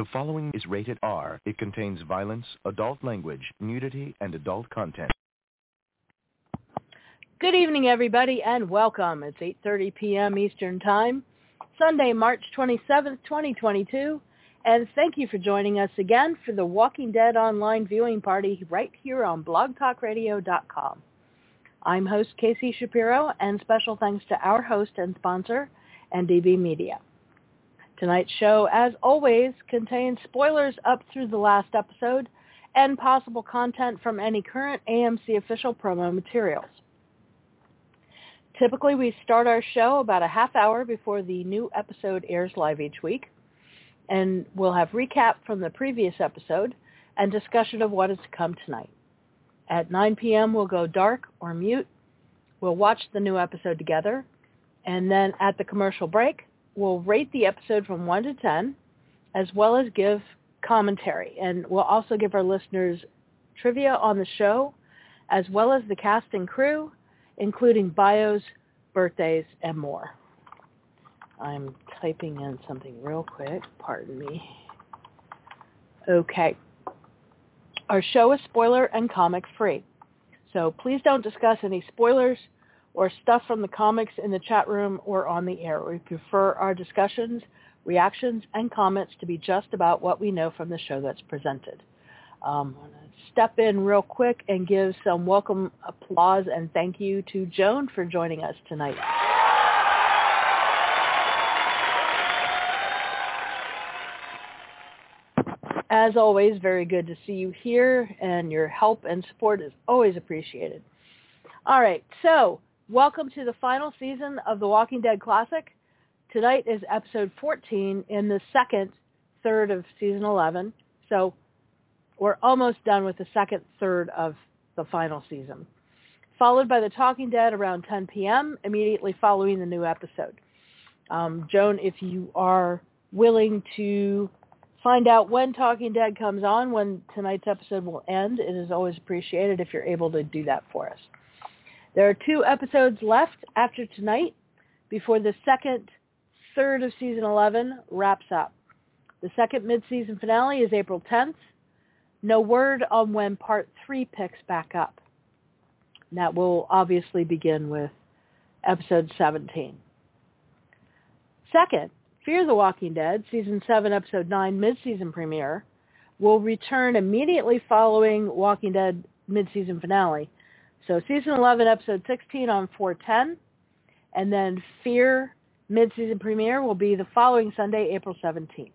The following is rated R. It contains violence, adult language, nudity, and adult content. Good evening, everybody, and welcome. It's 8.30 p.m. Eastern Time, Sunday, March 27th, 2022. And thank you for joining us again for the Walking Dead online viewing party right here on blogtalkradio.com. I'm host Casey Shapiro, and special thanks to our host and sponsor, NDB Media. Tonight's show, as always, contains spoilers up through the last episode and possible content from any current AMC official promo materials. Typically, we start our show about a half hour before the new episode airs live each week, and we'll have recap from the previous episode and discussion of what is to come tonight. At 9 p.m., we'll go dark or mute. We'll watch the new episode together, and then at the commercial break, we'll rate the episode from 1 to 10, as well as give commentary. And we'll also give our listeners trivia on the show, as well as the cast and crew, including bios, birthdays, and more. I'm typing in something real quick. Pardon me. Okay. Our show is spoiler and comic free. So please don't discuss any spoilers or stuff from the comics in the chat room or on the air. We prefer our discussions, reactions, and comments to be just about what we know from the show that's presented. Um, step in real quick and give some welcome applause and thank you to Joan for joining us tonight. As always, very good to see you here, and your help and support is always appreciated. All right, so welcome to the final season of The Walking Dead Classic. Tonight is episode 14 in the second third of season 11. So we're almost done with the second third of the final season. Followed by The Talking Dead around 10 p.m., immediately following the new episode. Um, Joan, if you are willing to find out when Talking Dead comes on, when tonight's episode will end, it is always appreciated if you're able to do that for us. There are two episodes left after tonight before the second third of season 11 wraps up. The second mid-season finale is April 10th, no word on when part three picks back up. that will obviously begin with episode 17. Second, Fear the Walking Dead, season 7, episode 9, mid-season premiere, will return immediately following Walking Dead mid-season finale. So season 11, episode 16 on 410, and then Fear mid-season premiere will be the following Sunday, April 17th.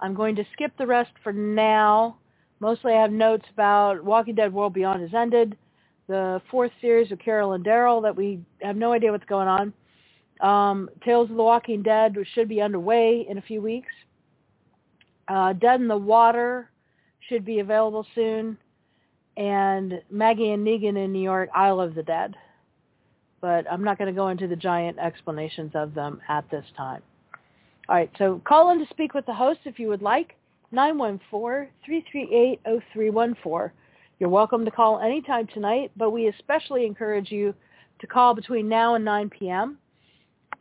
I'm going to skip the rest for now Mostly I have notes about Walking Dead World Beyond has ended, the fourth series of Carol and Daryl that we have no idea what's going on. Um, Tales of the Walking Dead should be underway in a few weeks. Uh, Dead in the Water should be available soon. And Maggie and Negan in New York, Isle of the Dead. But I'm not going to go into the giant explanations of them at this time. All right, so call in to speak with the host if you would like. 914-338-0314. You're welcome to call anytime tonight, but we especially encourage you to call between now and 9 p.m.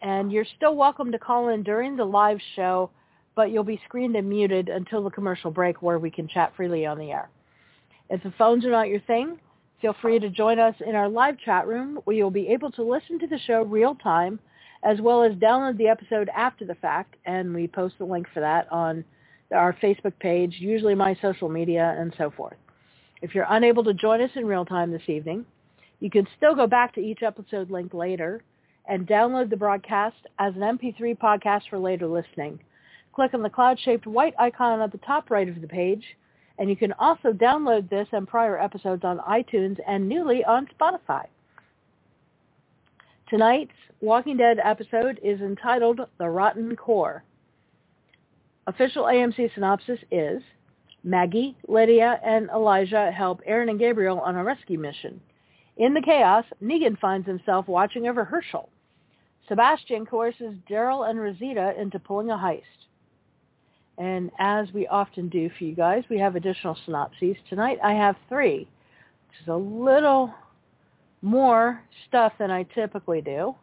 And you're still welcome to call in during the live show, but you'll be screened and muted until the commercial break where we can chat freely on the air. If the phones are not your thing, feel free to join us in our live chat room where you'll be able to listen to the show real time as well as download the episode after the fact, and we post the link for that on our Facebook page, usually my social media, and so forth. If you're unable to join us in real time this evening, you can still go back to each episode link later and download the broadcast as an MP3 podcast for later listening. Click on the cloud-shaped white icon at the top right of the page, and you can also download this and prior episodes on iTunes and newly on Spotify. Tonight's Walking Dead episode is entitled The Rotten Core. Official AMC synopsis is Maggie, Lydia, and Elijah help Aaron and Gabriel on a rescue mission. In the chaos, Negan finds himself watching over Hershel. Sebastian coerces Daryl and Rosita into pulling a heist. And as we often do for you guys, we have additional synopses. Tonight I have three, which is a little more stuff than I typically do,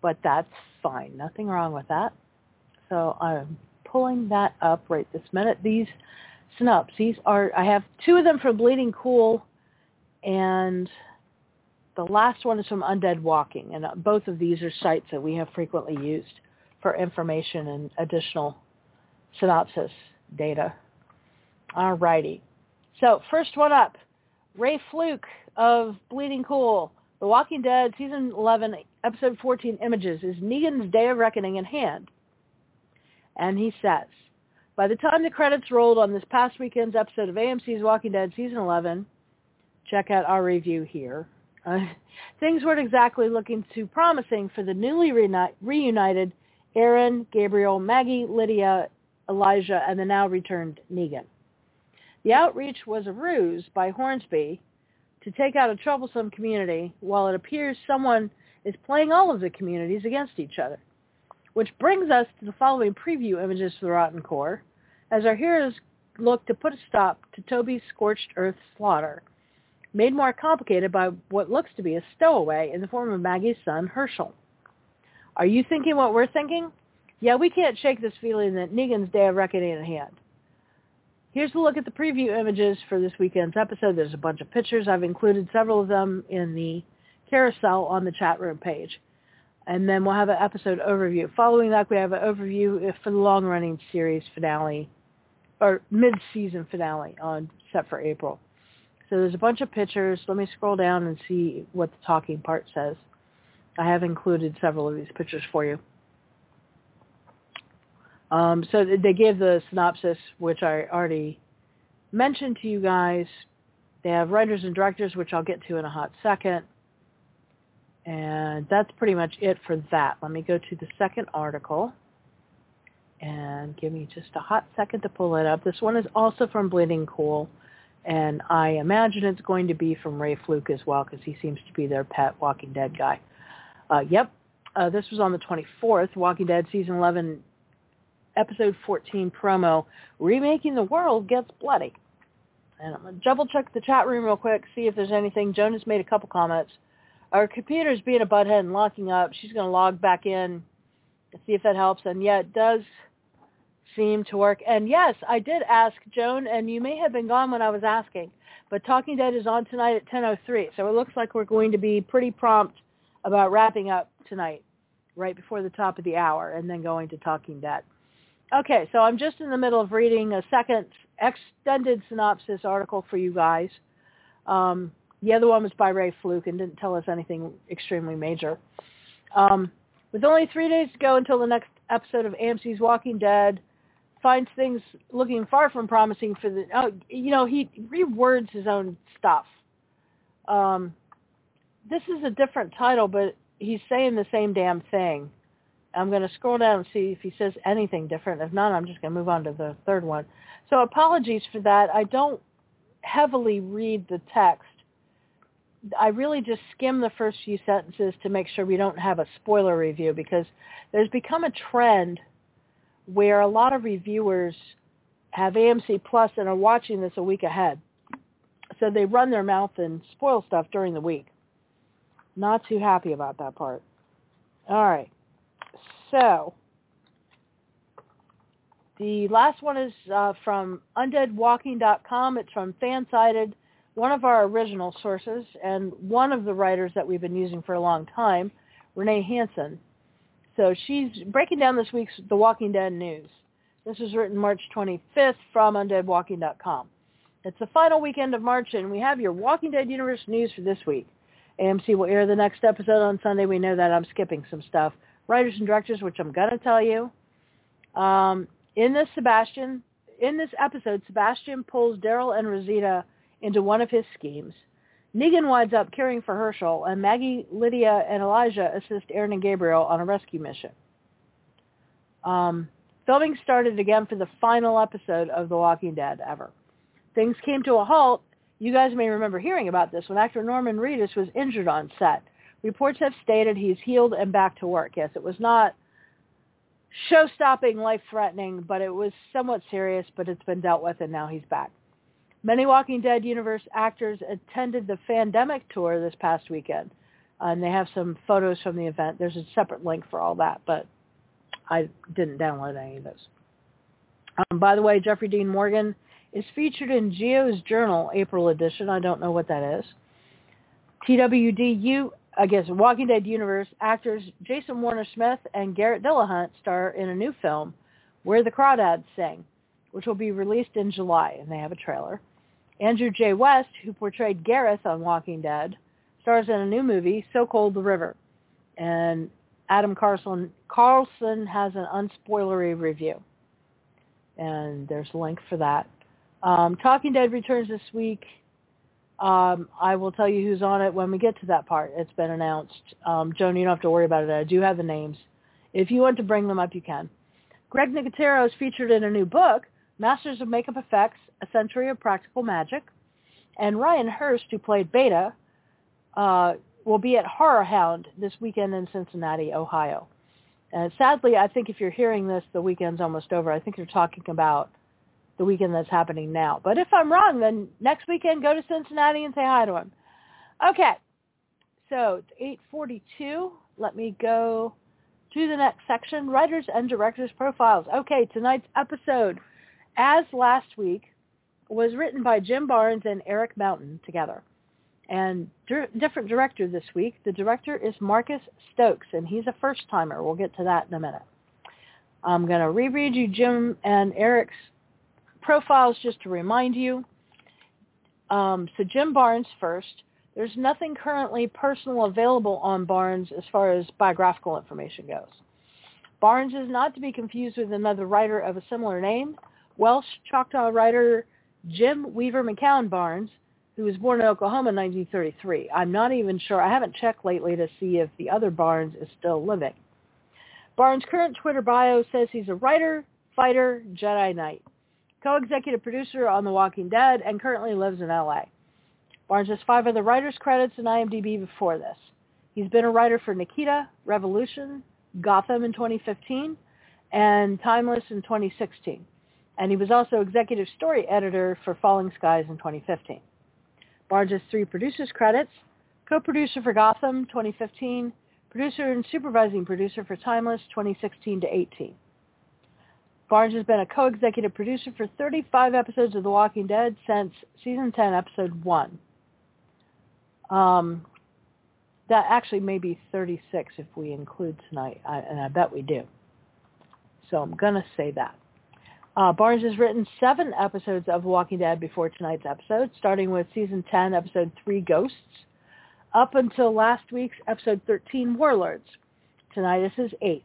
but that's fine. Nothing wrong with that. So I'm pulling that up right this minute. These synopses are, I have two of them from Bleeding Cool, and the last one is from Undead Walking. And both of these are sites that we have frequently used for information and additional synopsis data. All righty. So first one up, Ray Flook of Bleeding Cool, The Walking Dead, Season 11, Episode 14, Images, is Negan's Day of Reckoning in hand. And he says, by the time the credits rolled on this past weekend's episode of AMC's Walking Dead Season 11, check out our review here, uh, things weren't exactly looking too promising for the newly reuni- reunited Aaron, Gabriel, Maggie, Lydia, Elijah, and the now returned Negan. The outreach was a ruse by Hornsby to take out a troublesome community while it appears someone is playing all of the communities against each other. Which brings us to the following preview images for the Rotten Core, as our heroes look to put a stop to Toby's scorched earth slaughter, made more complicated by what looks to be a stowaway in the form of Maggie's son, Hershel. Are you thinking what we're thinking? Yeah, we can't shake this feeling that Negan's day of reckoning at hand. Here's a look at the preview images for this weekend's episode. There's a bunch of pictures. I've included several of them in the carousel on the chat room page. And then we'll have an episode overview. Following that, we have an overview for the long-running series finale, or mid-season finale on set for April. So there's a bunch of pictures. Let me scroll down and see what the talking part says. I have included several of these pictures for you. Um, so they gave the synopsis, which I already mentioned to you guys. They have writers and directors, which I'll get to in a hot second. And that's pretty much it for that. Let me go to the second article. And give me just a hot second to pull it up. This one is also from Bleeding Cool. And I imagine it's going to be from Ray Flook as well because he seems to be their pet Walking Dead guy. Uh, yep. Uh, this was on the 24th. Walking Dead Season 11 episode 14 promo, Remaking the World Gets Bloody. And I'm going to double check the chat room real quick, see if there's anything. Jonas made a couple comments. Our computer's being a butthead and locking up. She's going to log back in see if that helps. And yeah, it does seem to work. And yes, I did ask Joan, and you may have been gone when I was asking, but Talking Dead is on tonight at 10.03. So it looks like we're going to be pretty prompt about wrapping up tonight, right before the top of the hour, and then going to Talking Dead. Okay, so I'm just in the middle of reading a second extended synopsis article for you guys. Um, the other one was by Ray Flook and didn't tell us anything extremely major. Um, with only three days to go until the next episode of AMC's Walking Dead, finds things looking far from promising for the. Oh, you know, he rewords his own stuff. Um, this is a different title, but he's saying the same damn thing. I'm going to scroll down and see if he says anything different. If not, I'm just going to move on to the third one. So apologies for that. I don't heavily read the text. I really just skim the first few sentences to make sure we don't have a spoiler review because there's become a trend where a lot of reviewers have AMC Plus and are watching this a week ahead. So they run their mouth and spoil stuff during the week. Not too happy about that part. All right. So the last one is uh, from undeadwalking.com. It's from Fansided, one of our original sources, and one of the writers that we've been using for a long time, Renee Hansen. So she's breaking down this week's The Walking Dead news. This was written March 25th from undeadwalking.com. It's the final weekend of March, and we have your Walking Dead Universe news for this week. AMC will air the next episode on Sunday. We know that I'm skipping some stuff writers and directors, which I'm going to tell you. Um, in this Sebastian, in this episode, Sebastian pulls Daryl and Rosita into one of his schemes. Negan winds up caring for Hershel, and Maggie, Lydia, and Elijah assist Aaron and Gabriel on a rescue mission. Um, filming started again for the final episode of The Walking Dead ever. Things came to a halt. You guys may remember hearing about this when actor Norman Reedus was injured on set. Reports have stated he's healed and back to work. Yes, it was not show-stopping, life-threatening, but it was somewhat serious, but it's been dealt with, and now he's back. Many Walking Dead universe actors attended the Fandemic tour this past weekend, and they have some photos from the event. There's a separate link for all that, but I didn't download any of those. Um, by the way, Jeffrey Dean Morgan is featured in Geo's Journal April edition. I don't know what that is. TWDU, I guess, Walking Dead universe actors Jason Warner Smith and Garrett Dillahunt star in a new film, Where the Crawdads Sing, which will be released in July, and they have a trailer. Andrew J. West, who portrayed Gareth on Walking Dead, stars in a new movie, So Cold the River. And Adam Carlson, Carlson has an unspoilery review. And there's a link for that. Um, Talking Dead returns this week. Um, I will tell you who's on it when we get to that part. It's been announced. Um, Joan, you don't have to worry about it. I do have the names. If you want to bring them up, you can. Greg Nicotero is featured in a new book, Masters of Makeup Effects, A Century of Practical Magic. And Ryan Hurst, who played Beta, uh, will be at Horror Hound this weekend in Cincinnati, Ohio. And sadly, I think if you're hearing this, the weekend's almost over. I think you're talking about the weekend that's happening now. But if I'm wrong, then next weekend go to Cincinnati and say hi to him. Okay, so it's 8:42. Let me go to the next section: writers and directors profiles. Okay, tonight's episode, as last week, was written by Jim Barnes and Erik Mountain together. And different director this week. The director is Marcus Stokes, and he's a first-timer. We'll get to that in a minute. I'm going to reread you Jim and Erik's profiles just to remind you. Um, so Jim Barnes first. There's nothing currently personal available on Barnes as far as biographical information goes. Barnes is not to be confused with another writer of a similar name, Welsh Choctaw writer Jim Weaver McCown Barnes, who was born in Oklahoma in 1933. I'm not even sure. I haven't checked lately to see if the other Barnes is still living. Barnes' current Twitter bio says he's a writer, fighter, Jedi Knight co-executive producer on The Walking Dead, and currently lives in LA. Barnes has five other writers credits in IMDb before this. He's been a writer for Nikita, Revolution, Gotham in 2015, and Timeless in 2016. And he was also executive story editor for Falling Skies in 2015. Barnes has three producers credits, co-producer for Gotham 2015, producer and supervising producer for Timeless 2016 to 18. Barnes has been a co-executive producer for 35 episodes of The Walking Dead since season 10, episode 1. Um, that actually may be 36 if we include tonight, and I bet we do. So I'm going to say that. Uh, Barnes has written seven episodes of Walking Dead before tonight's episode, starting with season 10, episode 3, Ghosts, up until last week's episode 13, Warlords. Tonight is his eighth.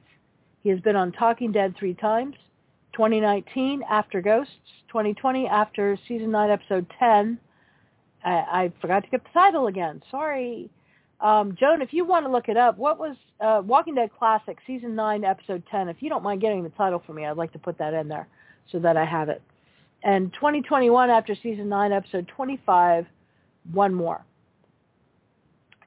He has been on Talking Dead three times, 2019 after Ghosts, 2020 after season 9 episode 10. I, I forgot to get the title again. Sorry. Um, Joan, if you want to look it up, what was uh, Walking Dead Classic season 9 episode 10? If you don't mind getting the title for me, I'd like to put that in there so that I have it. And 2021 after season 9 episode 25, one more.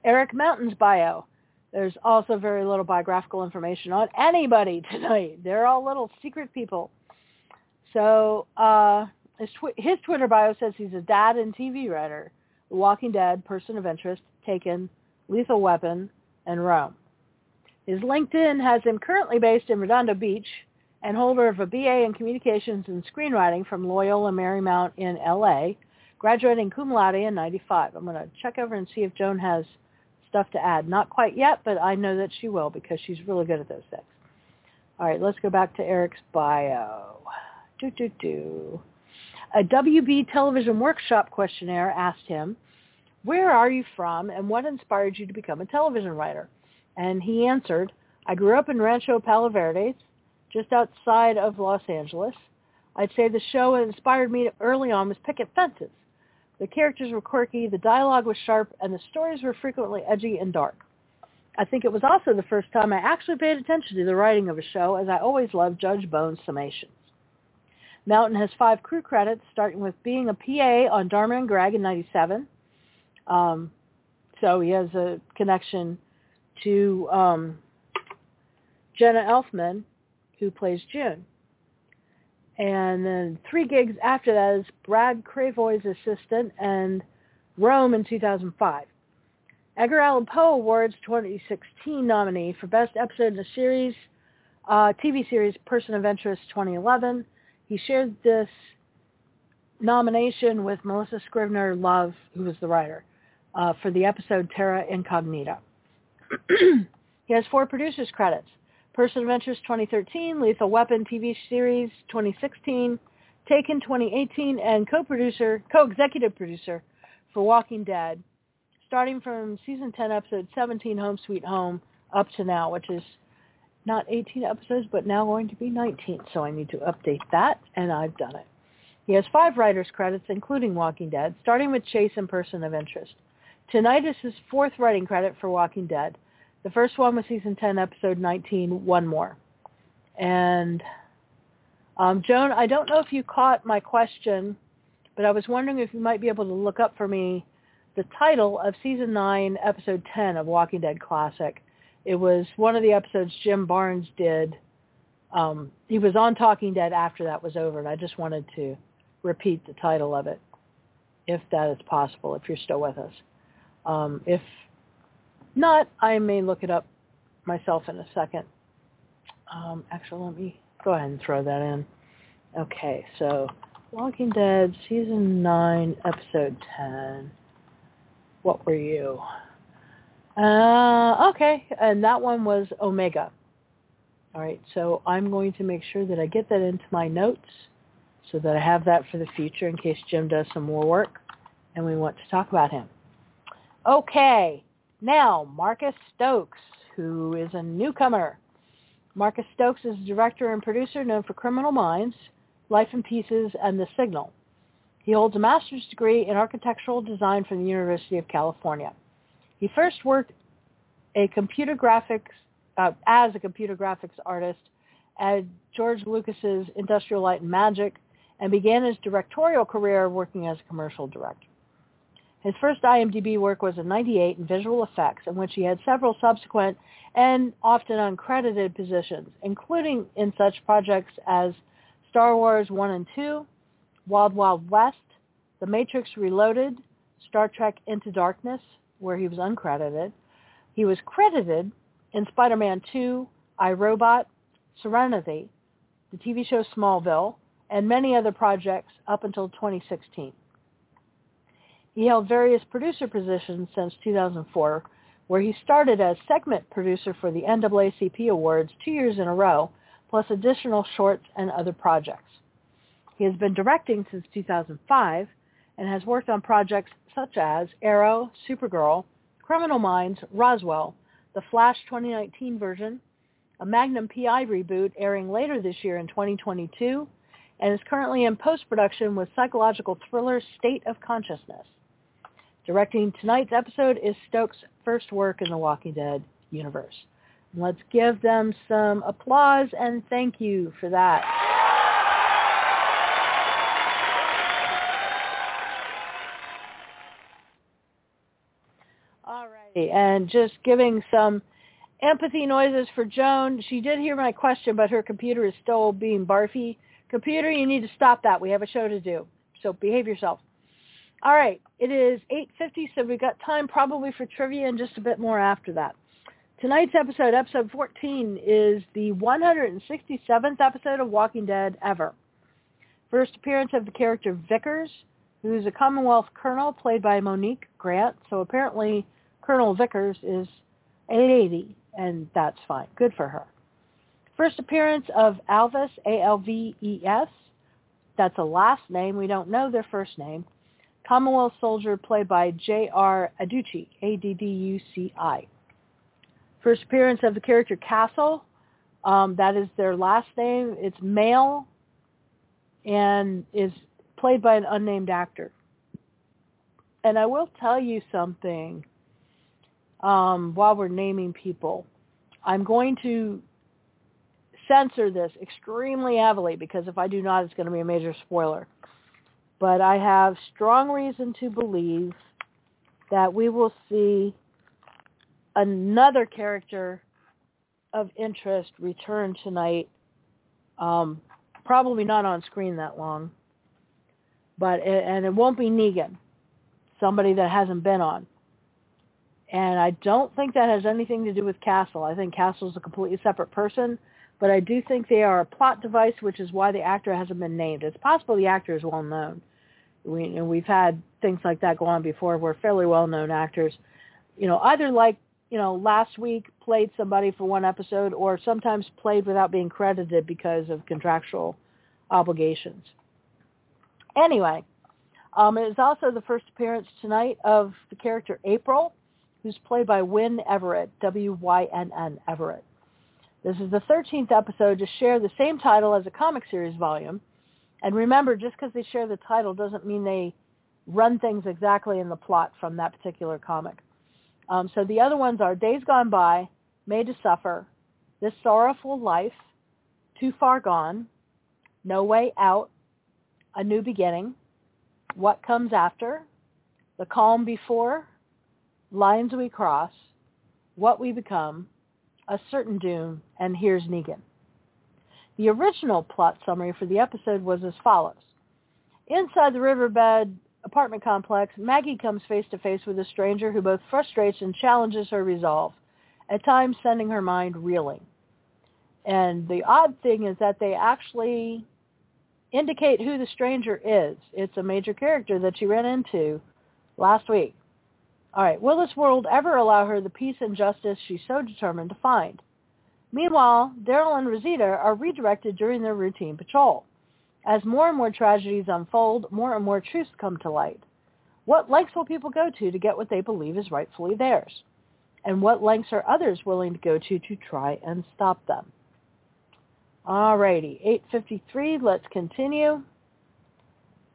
Erik Mountain's bio. There's also very little biographical information on anybody tonight. They're all little secret people. So uh, his, tw- his Twitter bio says he's a dad and TV writer, The Walking Dead, Person of Interest, Taken, Lethal Weapon, and Rome. His LinkedIn has him currently based in Redondo Beach and holder of a BA in Communications and Screenwriting from Loyola Marymount in LA, graduating cum laude in 95. I'm going to check over and see if Joan has stuff to add. Not quite yet, but I know that she will because she's really good at those things. All right, let's go back to Erik's bio. Do, do, do. A WB television workshop questionnaire asked him, where are you from and what inspired you to become a television writer? And he answered, I grew up in Rancho Palo just outside of Los Angeles. I'd say the show that inspired me early on was Picket Fences. The characters were quirky, the dialogue was sharp, and the stories were frequently edgy and dark. I think it was also the first time I actually paid attention to the writing of a show, as I always loved Judge Bones' summations. Mountain has five crew credits, starting with being a PA on Dharma and Greg in 97. Um, so he has a connection to um, Jenna Elfman, who plays June. And then three gigs after that is Brad Cravoy's assistant and Rome in 2005. Edgar Allan Poe Awards 2016 nominee for Best Episode in a Series, uh, TV series Person of Interest 2011, he shared this nomination with Melissa Scrivener Love, who was the writer, uh, for the episode Terra Incognita. he has four producers credits. Person of Interest 2013, Lethal Weapon TV series 2016, Taken 2018, and co-producer, co-executive producer for Walking Dead, starting from season 10, episode 17, Home Sweet Home, up to now, which is not 18 episodes, but now going to be 19. So I need to update that, and I've done it. He has five writer's credits, including Walking Dead, starting with Chase and Person of Interest. Tonight is his fourth writing credit for Walking Dead. The first one was season 10, episode 19, One More. And um, Joan, I don't know if you caught my question, but I was wondering if you might be able to look up for me the title of season 9, episode 10 of Walking Dead Classic. It was one of the episodes Jim Barnes did. Um, he was on Talking Dead after that was over, and I just wanted to repeat the title of it, if that is possible, if you're still with us. Um, if not, I may look it up myself in a second. Um, actually, let me go ahead and throw that in. Okay, so Walking Dead, Season 9, Episode 10. What were you? Uh, okay, and that one was Omega. All right, so I'm going to make sure that I get that into my notes so that I have that for the future in case Jim does some more work and we want to talk about him. Okay, now Marcus Stokes, who is a newcomer. Marcus Stokes is a director and producer known for Criminal Minds, Life in Pieces, and The Signal. He holds a master's degree in architectural design from the University of California. He first worked a computer graphics uh, as a computer graphics artist at George Lucas's Industrial Light and Magic and began his directorial career working as a commercial director. His first IMDb work was in 98 in visual effects, in which he had several subsequent and often uncredited positions, including in such projects as Star Wars 1 and 2, Wild Wild West, The Matrix Reloaded, Star Trek Into Darkness, where he was uncredited. He was credited in Spider-Man 2, iRobot, Serenity, the TV show Smallville, and many other projects up until 2016. He held various producer positions since 2004, where he started as segment producer for the NAACP Awards two years in a row, plus additional shorts and other projects. He has been directing since 2005 and has worked on projects such as Arrow, Supergirl, Criminal Minds, Roswell, the Flash 2019 version, a Magnum PI reboot airing later this year in 2022, and is currently in post-production with psychological thriller State of Consciousness. Directing tonight's episode is Stokes' first work in the Walking Dead universe. Let's give them some applause and thank you for that. And just giving some empathy noises for Joan. She did hear my question, but her computer is still being barfy. Computer, you need to stop that. We have a show to do. So behave yourself. All right. It is 8.50, so we've got time probably for trivia and just a bit more after that. Tonight's episode, episode 14, is the 167th episode of Walking Dead ever. First appearance of the character Vickers, who's a Commonwealth colonel played by Monique Grant. So apparently Colonel Vickers is 880, and that's fine. Good for her. First appearance of Alves, A-L-V-E-S. That's a last name. We don't know their first name. Commonwealth soldier played by J.R. Adduci, A-D-D-U-C-I. First appearance of the character Castle. Um, that is their last name. It's male and is played by an unnamed actor. And I will tell you something um, while we're naming people. I'm going to censor this extremely heavily because if I do not, it's going to be a major spoiler. But I have strong reason to believe that we will see another character of interest return tonight. Um, probably not on screen that long, but it, and it won't be Negan, somebody that hasn't been on. And I don't think that has anything to do with Castle. I think Castle is a completely separate person, but I do think they are a plot device, which is why the actor hasn't been named. It's possible the actor is well known. We, and we've had things like that go on before where fairly well-known actors, you know, either like, you know, last week played somebody for one episode or sometimes played without being credited because of contractual obligations. Anyway, um, it is also the first appearance tonight of the character April, who's played by Wynn Everett, W-Y-N-N Everett. This is the 13th episode to share the same title as a comic series volume. And remember, just because they share the title doesn't mean they run things exactly in the plot from that particular comic. Um, so the other ones are Days Gone By, Made to Suffer, This Sorrowful Life, Too Far Gone, No Way Out, A New Beginning, What Comes After, The Calm Before, Lines We Cross, What We Become, A Certain Doom, and Here's Negan. The original plot summary for the episode was as follows. Inside the riverbed apartment complex, Maggie comes face to face with a stranger who both frustrates and challenges her resolve, at times sending her mind reeling. And the odd thing is that they actually indicate who the stranger is. It's a major character that she ran into last week. All right, will this world ever allow her the peace and justice she's so determined to find? Meanwhile, Daryl and Rosita are redirected during their routine patrol. As more and more tragedies unfold, more and more truths come to light. What lengths will people go to to get what they believe is rightfully theirs? And what lengths are others willing to go to to try and stop them? Alrighty, 8.53, let's continue.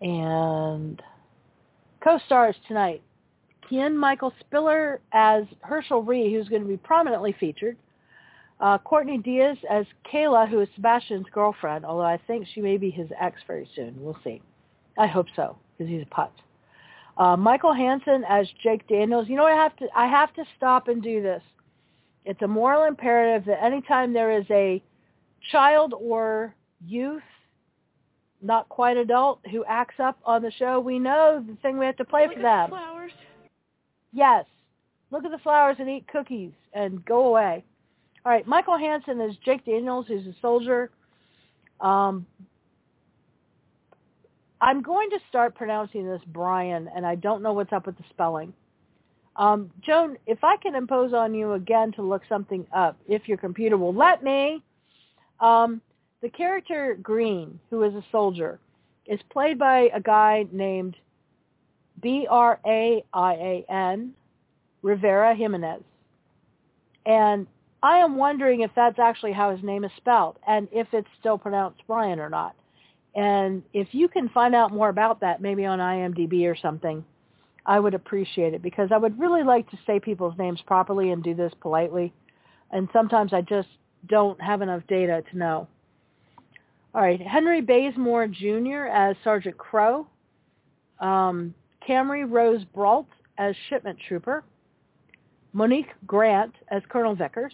And co-stars tonight, Kien Michael Spiller as Hershel Rhee, who's going to be prominently featured. Uh, Courtney Diaz as Kayla, who is Sebastian's girlfriend, although I think she may be his ex very soon. We'll see. I hope so, because he's a putz. Uh, Michael Hansen as Jake Daniels. You know, I have to I have to stop and do this. It's a moral imperative that anytime there is a child or youth, not quite adult, who acts up on the show, we know the thing we have to play Look for them. Flowers. Yes. Look at the flowers and eat cookies and go away. All right, Michael Hansen is Jake Daniels, who's a soldier. Um, I'm going to start pronouncing this Brian, and I don't know what's up with the spelling. Um, Joan, if I can impose on you again to look something up, if your computer will let me, um, the character Green, who is a soldier, is played by a guy named B-R-A-I-A-N, Rivera Jimenez. And I am wondering if that's actually how his name is spelled and if it's still pronounced Brian or not. And if you can find out more about that, maybe on IMDb or something, I would appreciate it because I would really like to say people's names properly and do this politely. And sometimes I just don't have enough data to know. All right, Henry Bazemore Jr. as Sergeant Crow. Um, Camry Rose Brault as Shipment Trooper. Monique Grant as Colonel Vickers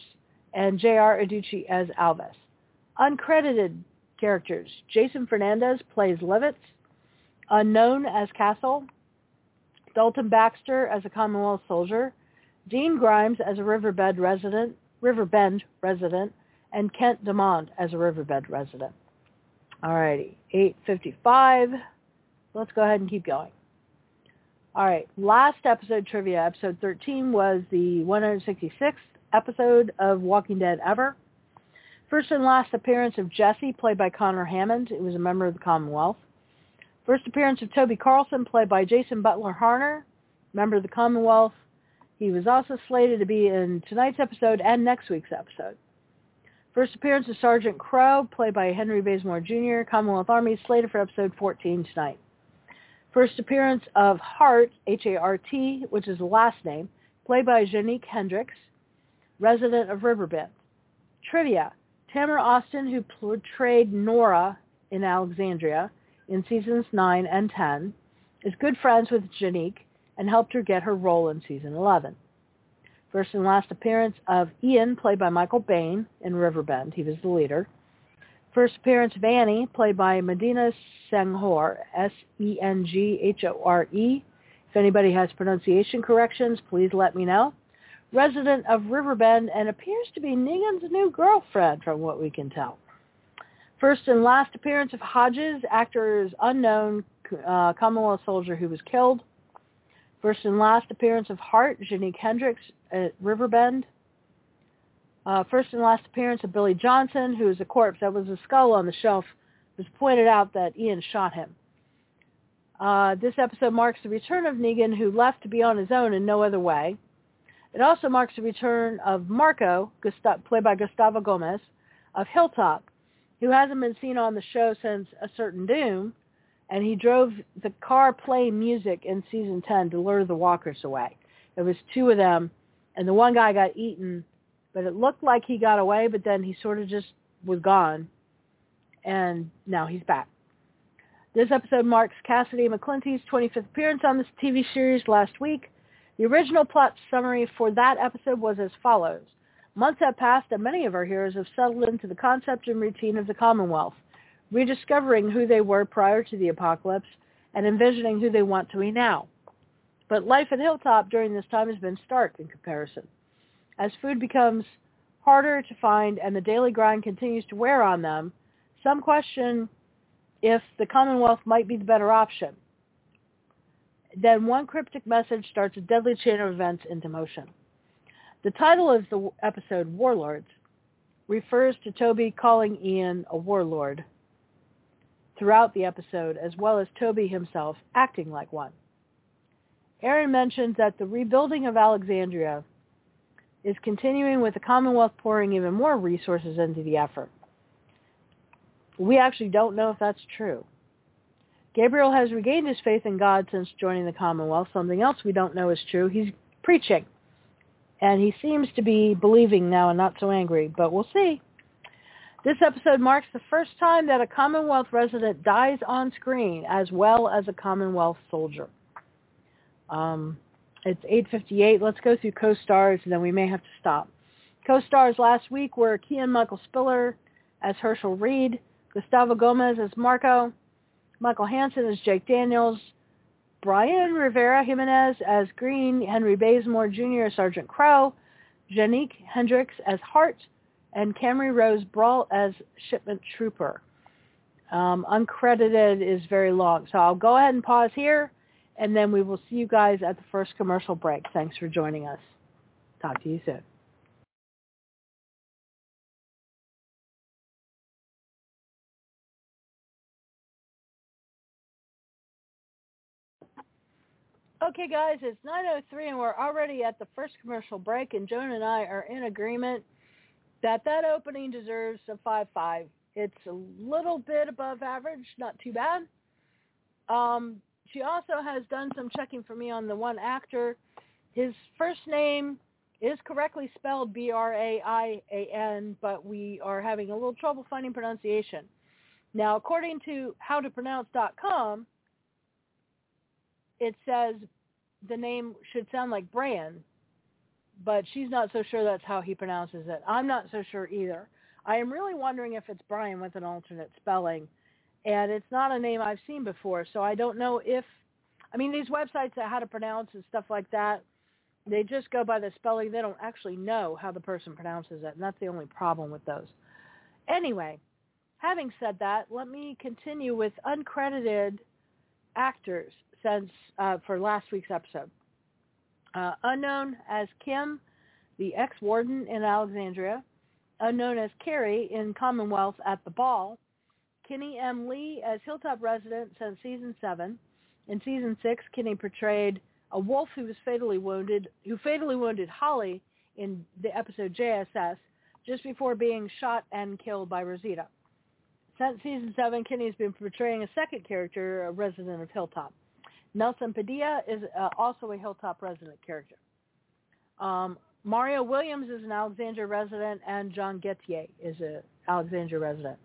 and J.R. Adduci as Alvis. Uncredited characters. Jason Fernandez plays Levitz. Unknown as Castle. Dalton Baxter as a Commonwealth soldier. Dean Grimes as a Riverbed resident, Riverbend resident, and Kent DeMond as a Riverbed resident. Alrighty, 8.55. Let's go ahead and keep going. All right, last episode trivia, episode 13 was the 166th episode of Walking Dead ever. First and last appearance of Jesse, played by Connor Hammond. It was a member of the Commonwealth. First appearance of Toby Carlson, played by Jason Butler Harner, member of the Commonwealth. He was also slated to be in tonight's episode and next week's episode. First appearance of Sergeant Crow, played by Henry Bazemore Jr., Commonwealth Army, slated for episode 14 tonight. First appearance of Hart, H-A-R-T, which is the last name, played by Janique Hendricks, resident of Riverbend. Trivia. Tamara Austin, who portrayed Nora in Alexandria in seasons 9 and 10, is good friends with Janique and helped her get her role in season 11. First and last appearance of Ian, played by Michael Bain in Riverbend. He was the leader. First appearance of Annie, played by Medina Senghor, S-E-N-G-H-O-R-E. If anybody has pronunciation corrections, please let me know. resident of Riverbend and appears to be Negan's new girlfriend from what we can tell. First and last appearance of Hodges, actor is unknown uh, Commonwealth soldier who was killed. First and last appearance of Hart, Janique Hendricks at Riverbend. Uh, first and last appearance of Billy Johnson, who is a corpse. That was a skull on the shelf. It was pointed out that Ian shot him. Uh, this episode marks the return of Negan, who left to be on his own in no other way. It also marks the return of Marco, played by Gustavo Gomez, of Hilltop, who hasn't been seen on the show since A Certain Doom, and he drove the car playing music in season 10 to lure the walkers away. There was two of them, and the one guy got eaten, but it looked like he got away, but then he sort of just was gone, and now he's back. This episode marks Cassady McClincy's 25th appearance on this TV series last week. The original plot summary for that episode was as follows. Months have passed and many of our heroes have settled into the concept and routine of the Commonwealth, rediscovering who they were prior to the apocalypse and envisioning who they want to be now. But life at Hilltop during this time has been stark in comparison. As food becomes harder to find and the daily grind continues to wear on them, some question if the Commonwealth might be the better option. Then one cryptic message starts a deadly chain of events into motion. The title of the episode, Warlords, refers to Toby calling Ian a warlord throughout the episode, as well as Toby himself acting like one. Aaron mentions that the rebuilding of Alexandria is continuing with the Commonwealth pouring even more resources into the effort. We actually don't know if that's true. Gabriel has regained his faith in God since joining the Commonwealth. Something else we don't know is true. He's preaching and he seems to be believing now and not so angry, but we'll see. This episode marks the first time that a Commonwealth resident dies on screen as well as a Commonwealth soldier. Um, it's 8.58. Let's go through co-stars and then we may have to stop. Co-stars last week were Kien Michael Spiller as Hershel Reed, Gustavo Gomez as Marco, Michael Hansen as Jake Daniels, Brian Rivera Jimenez as Green, Henry Bazemore Jr. as Sergeant Crow, Janique Hendricks as Hart, and Camry Rose Brault as Shipment Trooper. Um, uncredited is very long. So I'll go ahead and pause here, and then we will see you guys at the first commercial break. Thanks for joining us. Talk to you soon. Okay, guys, it's 9.03 and we're already at the first commercial break, and Joan and I are in agreement that that opening deserves a 5-5. It's a little bit above average, not too bad. Um, she also has done some checking for me on the one actor. His first name is correctly spelled B-R-A-I-A-N, but we are having a little trouble finding pronunciation. Now, according to howtopronounce.com, it says the name should sound like Bran, but she's not so sure that's how he pronounces it. I'm not so sure either. I am really wondering if it's Brian with an alternate spelling, and it's not a name I've seen before, so I don't know if. I mean, these websites that how to pronounce and stuff like that, they just go by the spelling. They don't actually know how the person pronounces it, and that's the only problem with those. Anyway, having said that, let me continue with uncredited actors since uh, for last week's episode. Uh, unknown as Kim, the ex-warden in Alexandria, unknown as Carrie in Commonwealth at the ball, Kenny M. Lee as Hilltop resident since season seven. In season six, Kenny portrayed a wolf who was fatally wounded, who fatally wounded Holly in the episode JSS just before being shot and killed by Rosita. Since season seven, Kenny has been portraying a second character, a resident of Hilltop. Nelson Padilla is uh, also a Hilltop resident character. Um, Mario Williams is an Alexandria resident, and John Gettier is an Alexandria resident.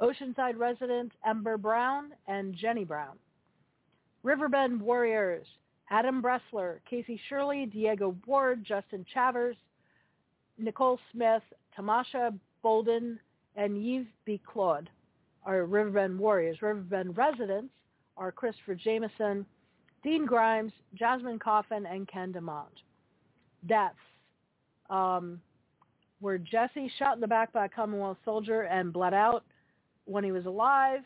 Oceanside residents Ember Brown and Jenny Brown. Riverbend Warriors, Adam Bressler, Casey Shirley, Diego Ward, Justin Chavers, Nicole Smith, Tamasha Bolden, and Yves B. Claude are Riverbend Warriors. Riverbend residents are Christopher Jameson, Dean Grimes, Jasmine Coffin, and Ken DeMont. Deaths. um, where Jesse shot in the back by a Commonwealth soldier and bled out when he was alive,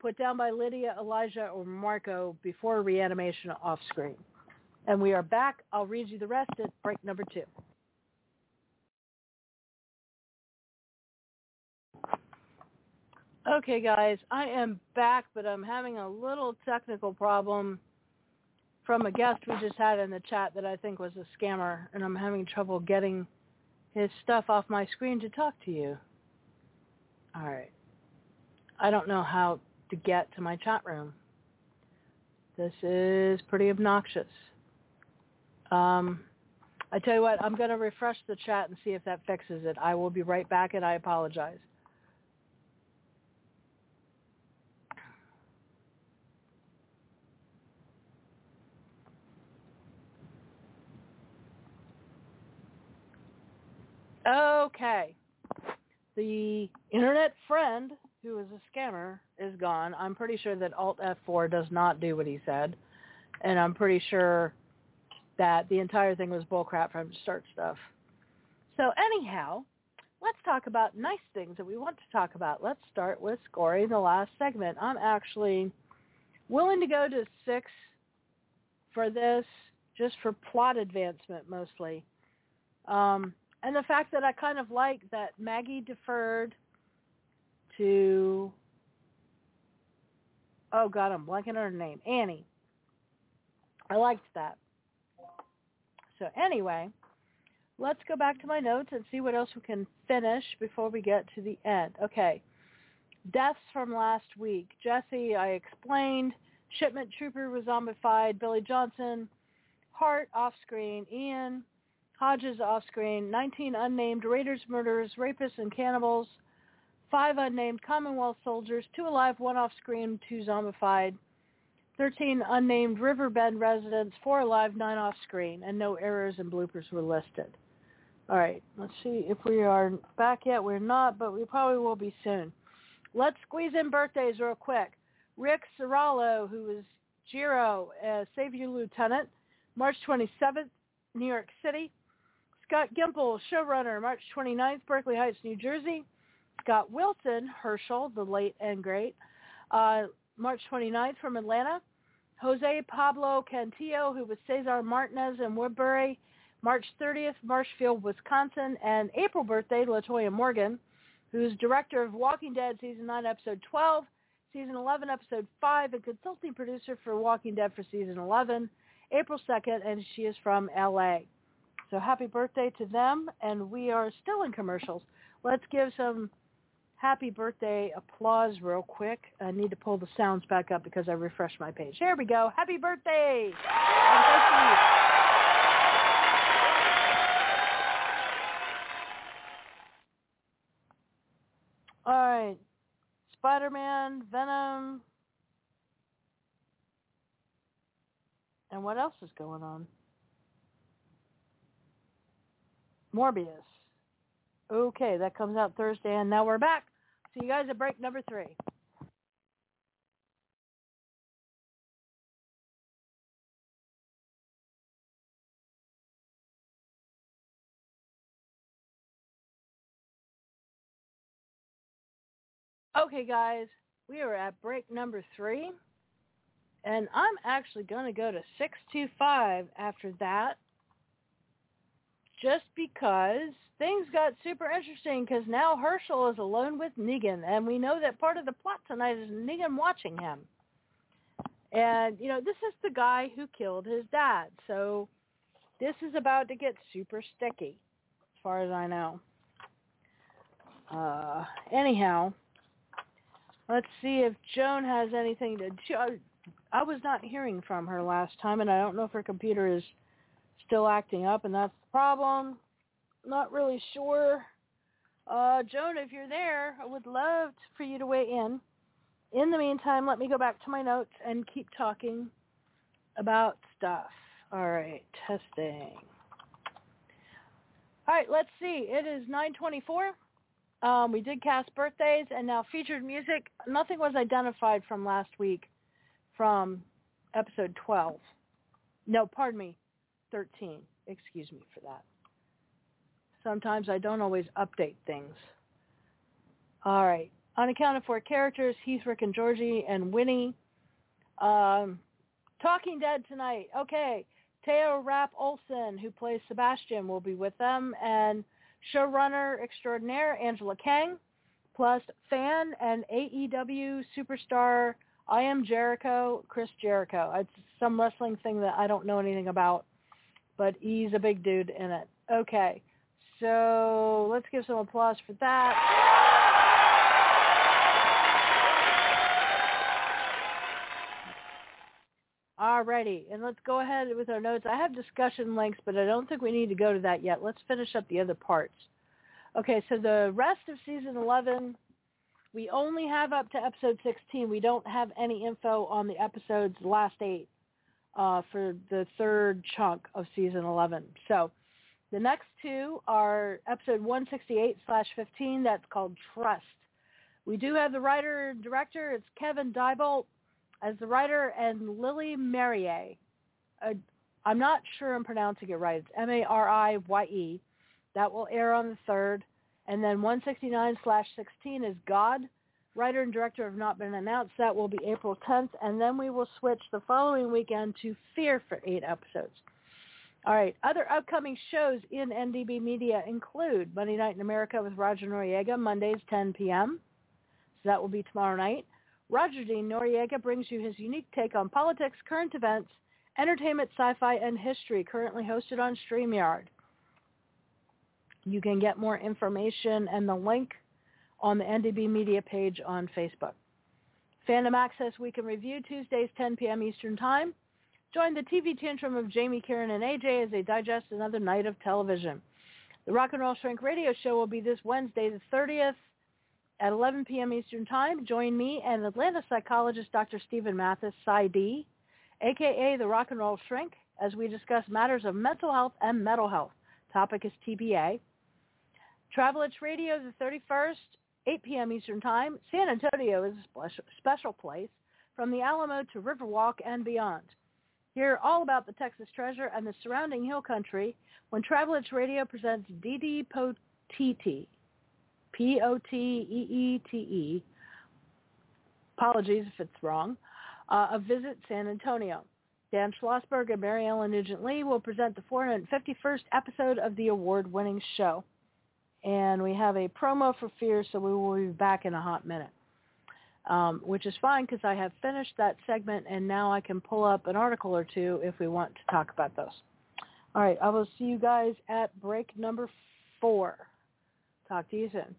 put down by Lydia, Elijah, or Marco before reanimation off screen. And we are back. I'll read you the rest at break number two. Okay, guys, I am back, but I'm having a little technical problem from a guest we just had in the chat that I think was a scammer, and I'm having trouble getting his stuff off my screen to talk to you. All right. I don't know how to get to my chat room. This is pretty obnoxious. Um, I tell you what, I'm going to refresh the chat and see if that fixes it. I will be right back, and I apologize. Okay. The internet friend who is a scammer is gone. I'm pretty sure that Alt F4 does not do what he said. And I'm pretty sure that the entire thing was bullcrap from start stuff. So anyhow, let's talk about nice things that we want to talk about. Let's start with scoring the last segment. I'm actually willing to go to six for this, just for plot advancement mostly. Um, and the fact that I kind of like that Maggie deferred to oh god, I'm blanking on her name, Annie. I liked that. So anyway, let's go back to my notes and see what else we can finish before we get to the end. Okay. Deaths from last week. Jesse, I explained. Shipment Trooper was zombified. Billy Johnson. Hart off screen. Ian. Hodges off-screen, 19 unnamed raiders, murderers, rapists, and cannibals, five unnamed Commonwealth soldiers, two alive, one off-screen, two zombified, 13 unnamed Riverbend residents, four alive, nine off-screen, and no errors and bloopers were listed. All right, let's see if we are back yet. We're not, but we probably will be soon. Let's squeeze in birthdays real quick. Rick Serralo, who is Jiro, uh, Savior Lieutenant, March 27th, New York City. Scott Gimple, showrunner, March 29th, Berkeley Heights, New Jersey. Scott Wilson, Hershel, the late and great, uh, March 29th from Atlanta. Jose Pablo Cantillo, who was Cesar Martinez in Woodbury, March 30th, Marshfield, Wisconsin. And April birthday, Latoya Morgan, who's director of Walking Dead Season 9, Episode 12, Season 11, Episode 5, and consulting producer for Walking Dead for Season 11, April 2nd, and she is from L.A. So happy birthday to them, and we are still in commercials. Let's give some happy birthday applause real quick. I need to pull the sounds back up because I refreshed my page. There we go. Happy birthday! All right. Spider-Man, Venom, and what else is going on? Morbius. Okay, that comes out Thursday, and now we're back. See you guys at break number three. Okay, guys, we are at break number three, and I'm actually going to go to 625 after that just because things got super interesting because now Hershel is alone with Negan, and we know that part of the plot tonight is Negan watching him. And, you know, this is the guy who killed his dad, so this is about to get super sticky, as far as I know. Uh, anyhow, let's see if Joan has anything to... I was not hearing from her last time, and I don't know if her computer is still acting up, and that's the problem. Not really sure. Uh, Joan, if you're there, I would love for you to weigh in. In the meantime, let me go back to my notes and keep talking about stuff. All right, testing. All right, let's see. It is 924. Um, we did cast birthdays and now featured music. Nothing was identified from last week from episode 12. No, pardon me. 13. Excuse me for that. Sometimes I don't always update things. All right. Unaccounted for characters, Heath, Rick, and Georgie, and Winnie. Um, Talking Dead tonight. Okay. Teo Rapp-Olsson, who plays Sebastian, will be with them, and showrunner extraordinaire Angela Kang, plus fan and AEW superstar I Am Jericho, Chris Jericho. It's some wrestling thing that I don't know anything about, but he's a big dude in it. Okay, so let's give some applause for that. Alrighty, and let's go ahead with our notes. I have discussion links, but I don't think we need to go to that yet. Let's finish up the other parts. Okay, so the rest of season 11, we only have up to episode 16. We don't have any info on the episodes last eight uh, for the third chunk of season 11. So the next two are episode 168 slash 15. That's called Trust. We do have the writer and director. It's Kevin Deiboldt as the writer and Lily Mariye. Uh, I'm not sure I'm pronouncing it right. It's M-A-R-I-Y-E. That will air on the 3rd. And then 169 slash 16 is God. Writer and director have not been announced. That will be April 10th. And then we will switch the following weekend to Fear for eight episodes. All right. Other upcoming shows in NDB Media include Monday Night in America with Roger Noriega, Mondays 10 p.m. So that will be tomorrow night. Roger Dean Noriega brings you his unique take on politics, current events, entertainment, sci-fi, and history, currently hosted on StreamYard. You can get more information and the link on the NDB Media page on Facebook. Fandom Access Week in Review, Tuesdays, 10 p.m. Eastern Time. Join the TV tantrum of Jamie, Karen, and AJ as they digest another night of television. The Rock and Roll Shrink Radio Show will be this Wednesday, the 30th, at 11 p.m. Eastern Time, join me and Atlanta psychologist Dr. Stephen Mathis, PsyD, aka the Rock and Roll Shrink, as we discuss matters of mental health and mental health. Topic is TBA. Travel Itch Radio, the 31st, 8 p.m. Eastern Time. San Antonio is a special place from the Alamo to Riverwalk and beyond. Hear all about the Texas treasure and the surrounding hill country when Travel Itch Radio presents Didi Poteete, P-O-T-E-E-T-E, apologies if it's wrong, uh, a visit San Antonio. Dan Schlossberg and Mary Ellen Nugent-Lee will present the 451st episode of the award-winning show. And we have a promo for Fear, so we will be back in a hot minute, um, which is fine because I have finished that segment, and now I can pull up an article or two if we want to talk about those. All right, I will see you guys at break number four. Talk to you soon.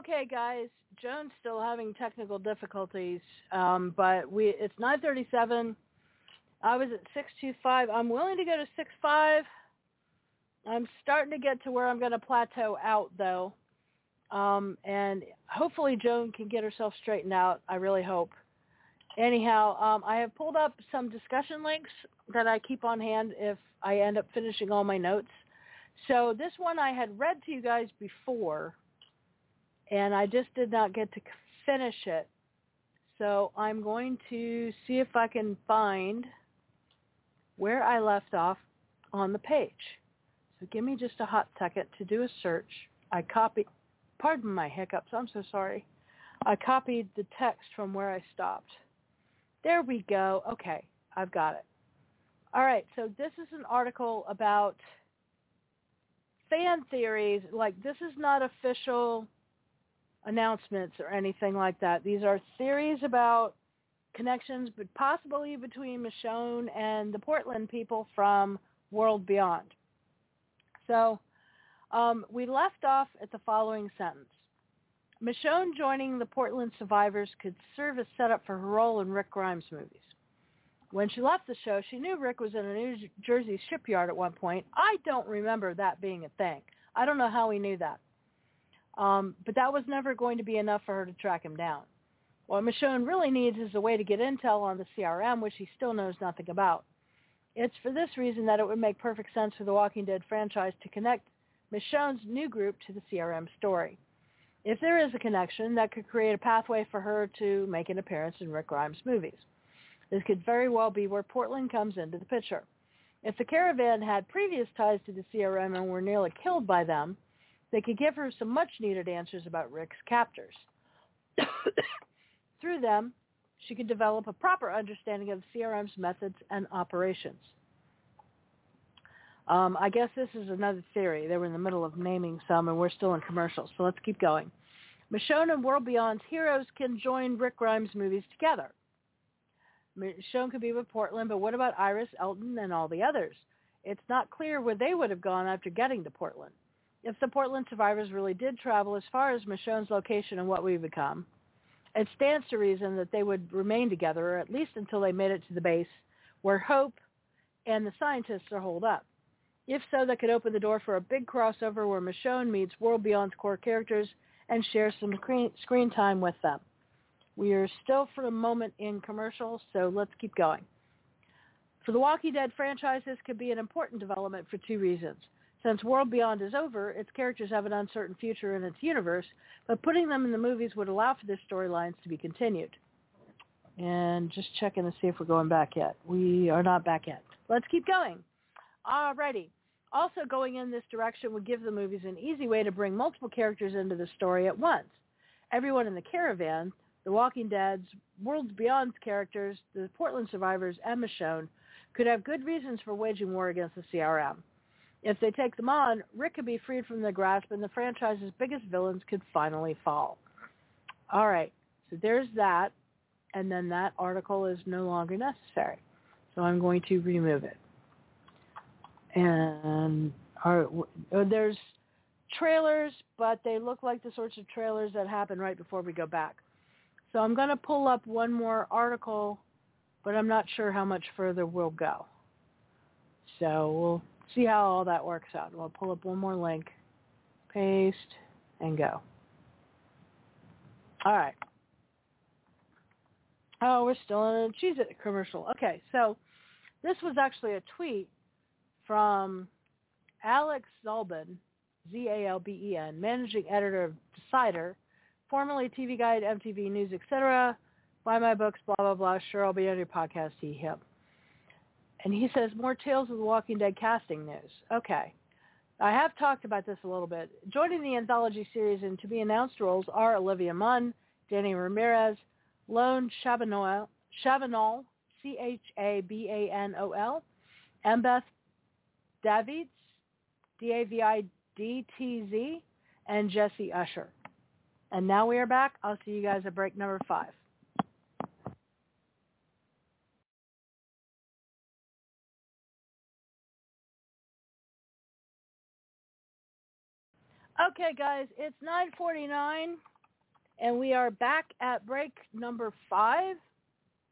Okay, guys. Joan's still having technical difficulties, um, but we it's 9:37. I was at 625. I'm willing to go to 65. I'm starting to get to where I'm going to plateau out, though, um, and hopefully Joan can get herself straightened out. I really hope. Anyhow, um, I have pulled up some discussion links that I keep on hand if I end up finishing all my notes. So this one I had read to you guys before and I just did not get to finish it. So I'm going to see if I can find where I left off on the page. So give me just a hot second to do a search. I copied, pardon my hiccups, I'm so sorry. I copied the text from where I stopped. There we go. Okay, I've got it. All right, so this is an article about fan theories. Like, this is not official announcements or anything like that. These are theories about connections, but possibly between Michonne and the Portland people from World Beyond. So um, we left off at the following sentence. Michonne joining the Portland survivors could serve as setup for her role in Rick Grimes movies. When she left the show, she knew Rick was in a New Jersey shipyard at one point. I don't remember that being a thing. I don't know how he knew that. Um, but that was never going to be enough for her to track him down. What Michonne really needs is a way to get intel on the CRM, which he still knows nothing about. It's for this reason that it would make perfect sense for the Walking Dead franchise to connect Michonne's new group to the CRM story. If there is a connection, that could create a pathway for her to make an appearance in Rick Grimes movies. This could very well be where Portland comes into the picture. If the caravan had previous ties to the CRM and were nearly killed by them, they could give her some much-needed answers about Rick's captors. Through them, she could develop a proper understanding of CRM's methods and operations. Um, I guess this is another theory. They were in the middle of naming some, and we're still in commercials, so let's keep going. Michonne and World Beyond's heroes can join Rick Grimes movies together. Michonne could be with Portland, but what about Iris, Elton, and all the others? It's not clear where they would have gone after getting to Portland. If the Portland survivors really did travel as far as Michonne's location and what we've become, it stands to reason that they would remain together, or at least until they made it to the base where Hope and the scientists are holed up. If so, that could open the door for a big crossover where Michonne meets World Beyond's core characters and shares some screen time with them. We are still for the moment in commercials, so let's keep going. For the Walking Dead franchise, this could be an important development for two reasons. Since World Beyond is over, its characters have an uncertain future in its universe, but putting them in the movies would allow for their storylines to be continued. And just checking to see if we're going back yet. We are not back yet. Let's keep going. Alrighty. Also going in this direction would give the movies an easy way to bring multiple characters into the story at once. Everyone in the caravan, The Walking Dead's, Worlds Beyond's characters, the Portland survivors, and Michonne could have good reasons for waging war against the CRM. If they take them on, Rick could be freed from their grasp and the franchise's biggest villains could finally fall. All right, so there's that. And then that article is no longer necessary. So I'm going to remove it. And uh, there's trailers, but they look like the sorts of trailers that happen right before we go back. So I'm going to pull up one more article, but I'm not sure how much further we'll go. So we'll see how all that works out. We'll pull up one more link, paste, and go. All right. Oh, we're still in a cheese it commercial. Okay, so this was actually a tweet from Alex Zalben, Z-A-L-B-E-N, managing editor of Decider, formerly TV Guide, MTV News, etc. Buy my books, blah, blah, blah. Sure, I'll be on your podcast, he, him. And he says, more Tales of the Walking Dead casting news. Okay. I have talked about this a little bit. Joining the anthology series and to be announced roles are Olivia Munn, Danny Ramirez, Loan Chabanol, Chabanol C-H-A-B-A-N-O-L, Embeth Davidtz, D-A-V-I-D-T-Z, and Jesse Usher. And now we are back. I'll see you guys at break number five. Okay, guys, it's 9:49, and we are back at break number five.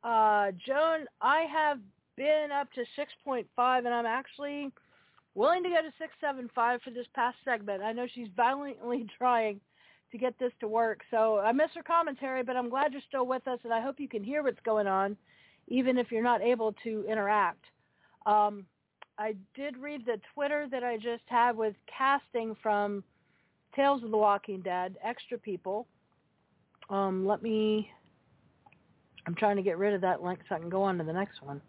Uh, Joan, I have been up to 6.5, and I'm actually willing to go to 6.75 for this past segment. I know she's violently trying to get this to work, so I miss her commentary, but I'm glad you're still with us, and I hope you can hear what's going on, even if you're not able to interact. Um, I did read the Twitter that I just had with casting from Tales of the Walking Dead, extra people. Um, let me, I'm trying to get rid of that link so I can go on to the next one.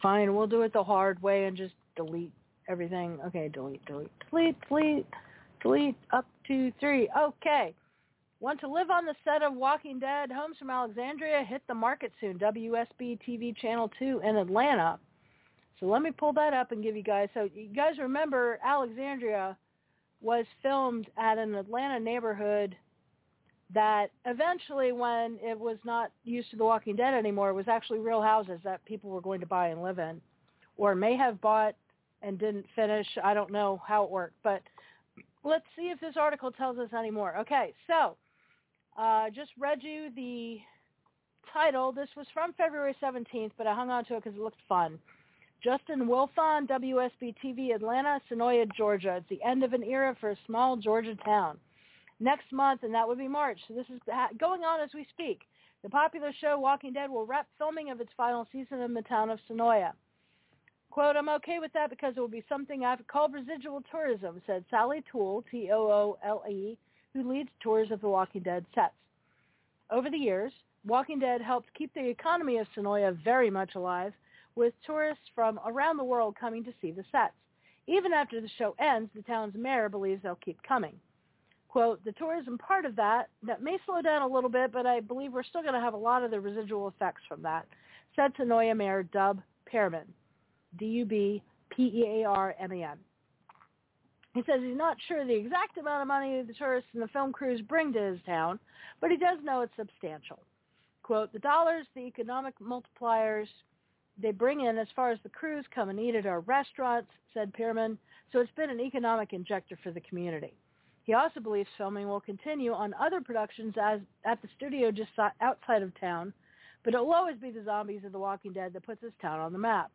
Fine, we'll do it the hard way and just delete everything. Okay, delete, delete, delete, delete, delete, up to three. Okay. Want to live on the set of Walking Dead? Homes from Alexandria hit the market soon. WSB TV Channel 2 in Atlanta. So let me pull that up and give you guys. So you guys remember Alexandria was filmed at an Atlanta neighborhood that eventually when it was not used to The Walking Dead anymore, it was actually real houses that people were going to buy and live in or may have bought and didn't finish. I don't know how it worked, but let's see if this article tells us any more. Okay, so uh, just read you the title. This was from February 17th, but I hung on to it because it looked fun. Justin Wilfon, WSB TV, Atlanta, Senoia, Georgia. It's the end of an era for a small Georgia town. Next month, and that would be March. So this is going on as we speak. The popular show Walking Dead will wrap filming of its final season in the town of Senoia. Quote, I'm okay with that because it will be something I've called residual tourism, said Sally Toole, T-O-O-L-E, who leads tours of The Walking Dead sets. Over the years, Walking Dead helped keep the economy of Senoia very much alive, with tourists from around the world coming to see the sets. Even after the show ends, the town's mayor believes they'll keep coming. Quote, the tourism part of that, that may slow down a little bit, but I believe we're still going to have a lot of the residual effects from that, said Senoia Mayor Dub Pearman, D-U-B-P-E-A-R-M-A-N. He says he's not sure the exact amount of money the tourists and the film crews bring to his town, but he does know it's substantial. Quote, the dollars, the economic multipliers they bring in as far as the crews come and eat at our restaurants, said Pearman, so it's been an economic injector for the community. He also believes filming will continue on other productions as at the studio just outside of town, but it will always be the zombies of The Walking Dead that puts this town on the map.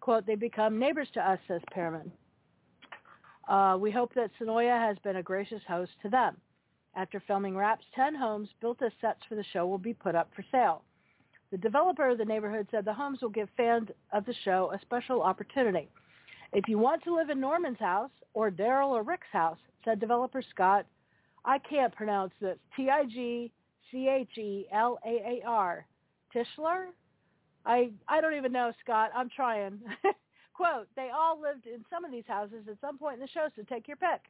Quote, they become neighbors to us, says Pearman. Uh, we hope that Senoia has been a gracious host to them. After filming wraps, 10 homes built as sets for the show will be put up for sale. The developer of the neighborhood said the homes will give fans of the show a special opportunity. If you want to live in Norman's house or Daryl or Rick's house, said developer Scott, I can't pronounce this, T-I-G-C-H-E-L-A-A-R, Tischler? I, I don't even know, Scott. I'm trying. Quote, they all lived in some of these houses at some point in the show, so take your pick.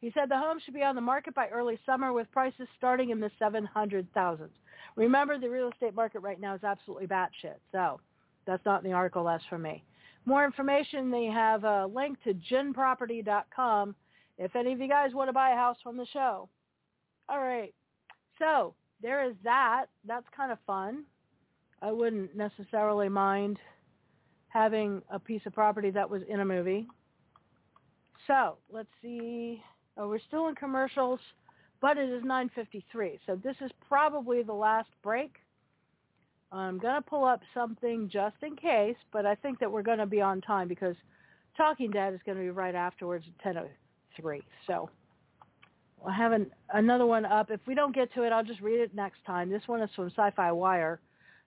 He said the home should be on the market by early summer with prices starting in the 700,000s. Remember, the real estate market right now is absolutely batshit, so that's not in the article. That's from me. More information, they have a link to ginproperty.com if any of you guys want to buy a house from the show. All right. So there is that. That's kind of fun. I wouldn't necessarily mind having a piece of property that was in a movie. So let's see. Oh, we're still in commercials, but it is 9.53. So this is probably the last break. I'm going to pull up something just in case, but I think that we're going to be on time because Talking Dead is going to be right afterwards at 10.03. So I have an, another one up. If we don't get to it, I'll just read it next time. This one is from Sci-Fi Wire.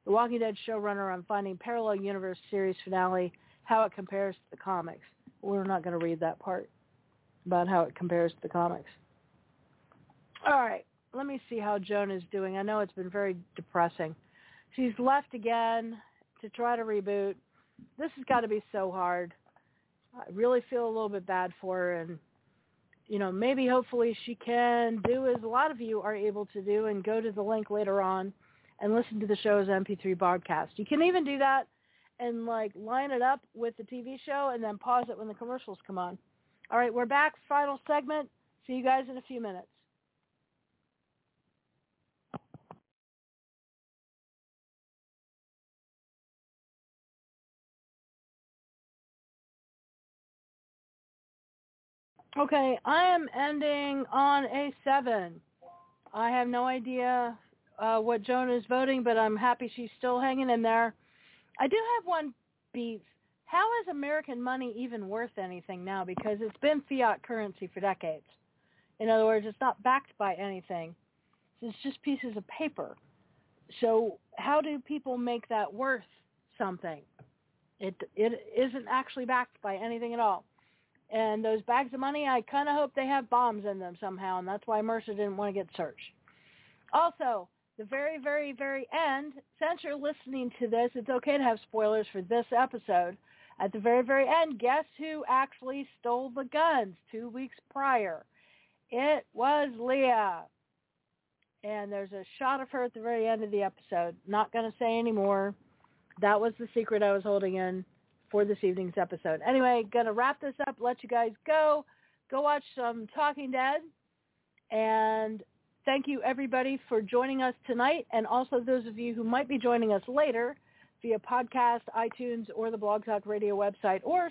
The Walking Dead showrunner on finding parallel universe series finale, how it compares to the comics. We're not going to read that part about how it compares to the comics. All right, let me see how Joan is doing. I know it's been very depressing. She's left again to try to reboot. This has got to be so hard. I really feel a little bit bad for her and you know, maybe hopefully she can do as a lot of you are able to do and go to the link later on and listen to the show's MP3 broadcast. You can even do that and like line it up with the TV show and then pause it when the commercials come on. All right, we're back. Final segment. See you guys in a few minutes. Okay, I am ending on a 7. I have no idea uh, what Joan is voting, but I'm happy she's still hanging in there. I do have one beef. How is American money even worth anything now? Because it's been fiat currency for decades. In other words, it's not backed by anything. It's just pieces of paper. So how do people make that worth something? It it isn't actually backed by anything at all. And those bags of money, I kind of hope they have bombs in them somehow, and that's why Mercer didn't want to get searched. Also, the very, very, very end, since you're listening to this, it's okay to have spoilers for this episode. At the very, very end, guess who actually stole the guns two weeks prior? It was Leah. And there's a shot of her at the very end of the episode. Not going to say any more. That was the secret I was holding in for this evening's episode. Anyway, to wrap this up, let you guys go. Go watch some Talking Dead. And thank you everybody for joining us tonight and also those of you who might be joining us later via podcast, iTunes, or the Blog Talk Radio website, or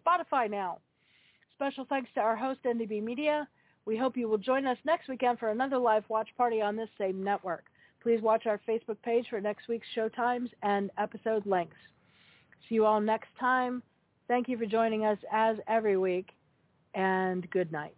Spotify now. Special thanks to our host, NDB Media. We hope you will join us next weekend for another live watch party on this same network. Please watch our Facebook page for next week's show times and episode links. See you all next time. Thank you for joining us as every week, and good night.